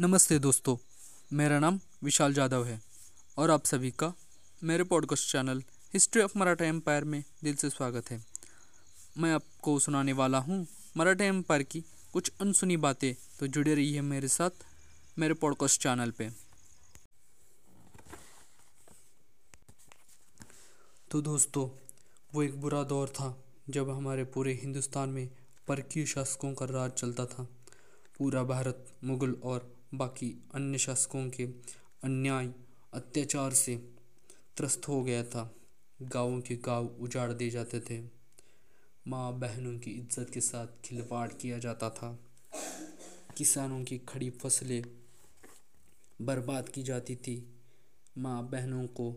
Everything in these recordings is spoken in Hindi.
नमस्ते दोस्तों, मेरा नाम विशाल जादव है और आप सभी का मेरे podcast channel history of Maratha empire में दिल से स्वागत है। मैं आपको सुनाने वाला हूँ मराठा एम्पायर की कुछ अनसुनी बातें तो जुड़े रहिए मेरे साथ, मेरे पॉडकास्ट चैनल पे। तो दोस्तों, वो एक बुरा दौर था, जब हमारे पूरे हिंदुस्तान में परकीय शासकों का राज चलता था। पूरा भारत मुगल और बाकी अन्य शासकों के अन्याय, अत्याचार से त्रस्त हो गया था। गाँव के गाँव उजाड़ दिए जाते थे। माँ बहनों की इज़्ज़त के साथ खिलवाड़ किया जाता था। किसानों की खड़ी फ़सलें बर्बाद की जाती थी। माँ बहनों को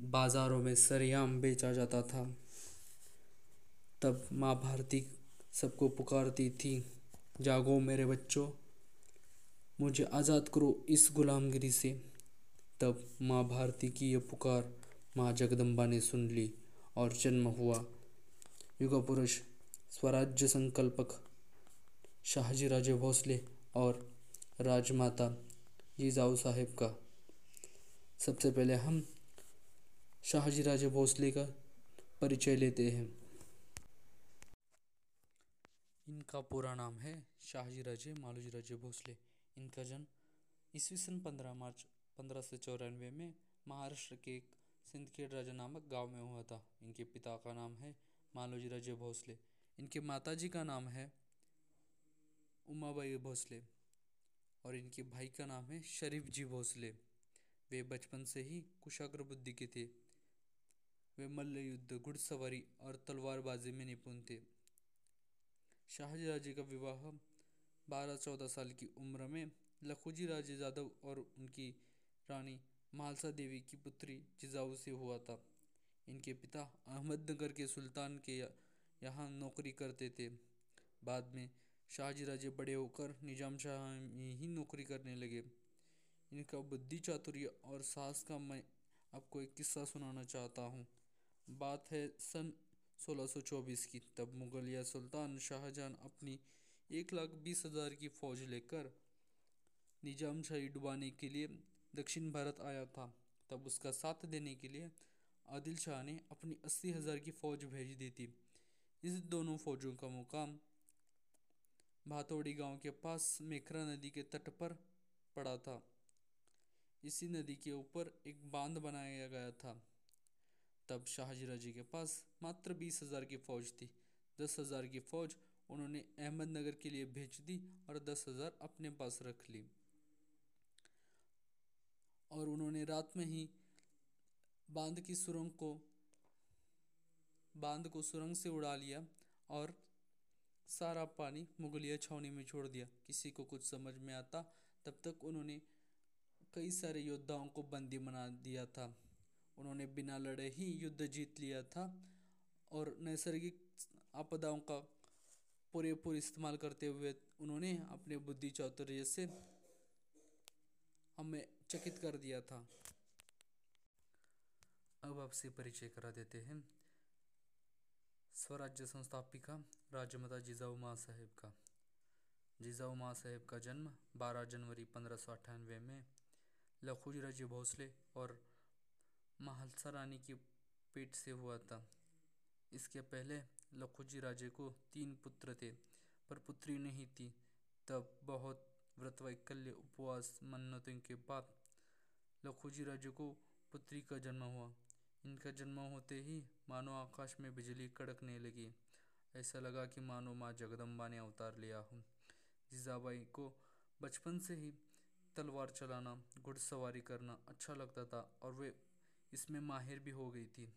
बाज़ारों में सरेआम बेचा जाता था। तब माँ भारती सबको पुकारती थी, जागो मेरे बच्चों मुझे आज़ाद करो इस गुलामगिरी से। तब माँ भारती की यह पुकार माँ जगदम्बा ने सुन ली और जन्म हुआ। युग पुरुष स्वराज्य संकल्पक शाहजी राजे भोसले और राजमाता जीजाऊ साहेब का। सबसे पहले हम शाहजी राजे भोसले का परिचय लेते हैं। इनका पूरा नाम है शाहजी राजे मालूजी राजे भोसले। इनका जन्म ईस्वी सन पंद्रह मार्च पंद्रह सौ चौरानवे में महाराष्ट्र के एक सिंदखेड़ राजा नामक गाँव में हुआ था। इनके पिता का नाम है मालोजी राजे भोसले। इनके माताजी का नाम है उमाबाई भोसले और इनके भाई का नाम है शरीफ जी भोसले। वे बचपन से ही कुशाग्र बुद्धि के थे। वे मल्ल युद्ध घुड़सवारी और तलवारबाजी में निपुण थे। शाहजी राजे का विवाह बारह चौदह साल की उम्र में लखोजी राजे यादव और उनकी रानी मालसा देवी की पुत्री जिजाऊ से हुआ था। इनके पिता अहमदनगर के सुल्तान के यहाँ नौकरी करते थे। बाद में शाहजी राजे बड़े होकर निज़ाम शाह में ही नौकरी करने लगे। इनका बुद्धि चातुर्य और साहस का मैं आपको एक किस्सा सुनाना चाहता हूँ। बात है सन 1624 की। तब मुगलिया सुल्तान शाहजहां अपनी एक लाख बीस हज़ार की फौज लेकर निज़ाम शाही डुबाने के लिए दक्षिण भारत आया था। तब उसका साथ देने के लिए आदिल शाह ने अपनी अस्सी हज़ार की फौज भेज दी थी। इस दोनों फौजों का मुकाम भातोड़ी गाँव के पास मेखरा नदी के तट पर पड़ा था। इसी नदी के ऊपर एक बाँध बनाया गया था। तब शाहजीरा जी के पास मात्र बीस हज़ार की फौज थी। दस हज़ार की फौज उन्होंने अहमदनगर के लिए भेज दी और दस हज़ार अपने पास रख ली। और उन्होंने रात में ही बाँध की सुरंग को, बाँध को सुरंग से उड़ा लिया और सारा पानी मुगलिया छावनी में छोड़ दिया। किसी को कुछ समझ में आता, तब तक उन्होंने कई सारे योद्धाओं को बंदी बना दिया था। उन्होंने बिना लड़े ही युद्ध जीत लिया था और नैसर्गिक आपदाओं का पूरेपूर इस्तेमाल करते हुए उन्होंने अपने बुद्धि चातुर्य से हमें चकित कर दिया था। अब आपसे परिचय करा देते हैं। स्वराज्य संस्थापिका राजमाता जिजाऊ माँ साहेब का। जिजाऊ माँ साहेब का जन्म 12 जनवरी पंद्रह में लखोजी राज्य भोसले और महलसा रानी के पेट से हुआ था। इसके पहले लखोजी राजे को तीन पुत्र थे, पर पुत्री नहीं थी। तब बहुत व्रत वैकल्य उपवास मन्नतों के बाद लखोजी राजे को पुत्री का जन्म हुआ। इनका जन्म होते ही मानो आकाश में बिजली कड़कने लगी। ऐसा लगा कि मानो माँ जगदम्बा ने अवतार लिया हो। जीजाबाई को बचपन से ही तलवार चलाना, घुड़सवारी करना अच्छा लगता था और वे इसमें माहिर भी हो गई थी।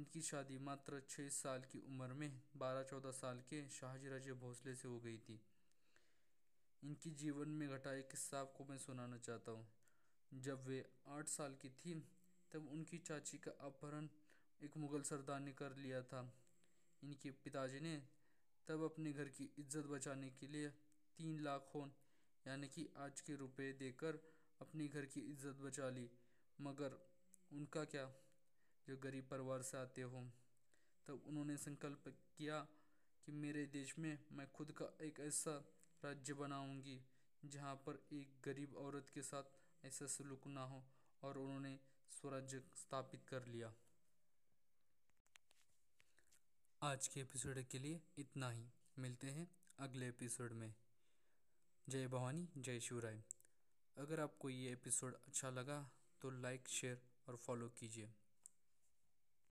इनकी शादी मात्र छः साल की उम्र में बारह चौदह साल के शाहजी राजे भोसले से हो गई थी। इनकी जीवन में घटा एक किस्सा आपको मैं सुनाना चाहता हूँ। जब वे आठ साल की थी, तब उनकी चाची का अपहरण एक मुग़ल सरदार ने कर लिया था। इनके पिताजी ने तब अपने घर की इज़्ज़त बचाने के लिए तीन लाख होन, यानी कि आज के रुपए देकर अपने घर की इज़्ज़त बचा ली। मगर उनका क्या जो गरीब परिवार से आते हों, तब उन्होंने संकल्प किया कि मेरे देश में मैं खुद का एक ऐसा राज्य बनाऊँगी, जहाँ पर एक गरीब औरत के साथ ऐसा सलूक ना हो और उन्होंने स्वराज्य स्थापित कर लिया। आज के एपिसोड के लिए इतना ही। मिलते हैं अगले एपिसोड में। जय भवानी, जय शिवराय। अगर आपको ये एपिसोड अच्छा लगा तो लाइक, शेयर और फॉलो कीजिए।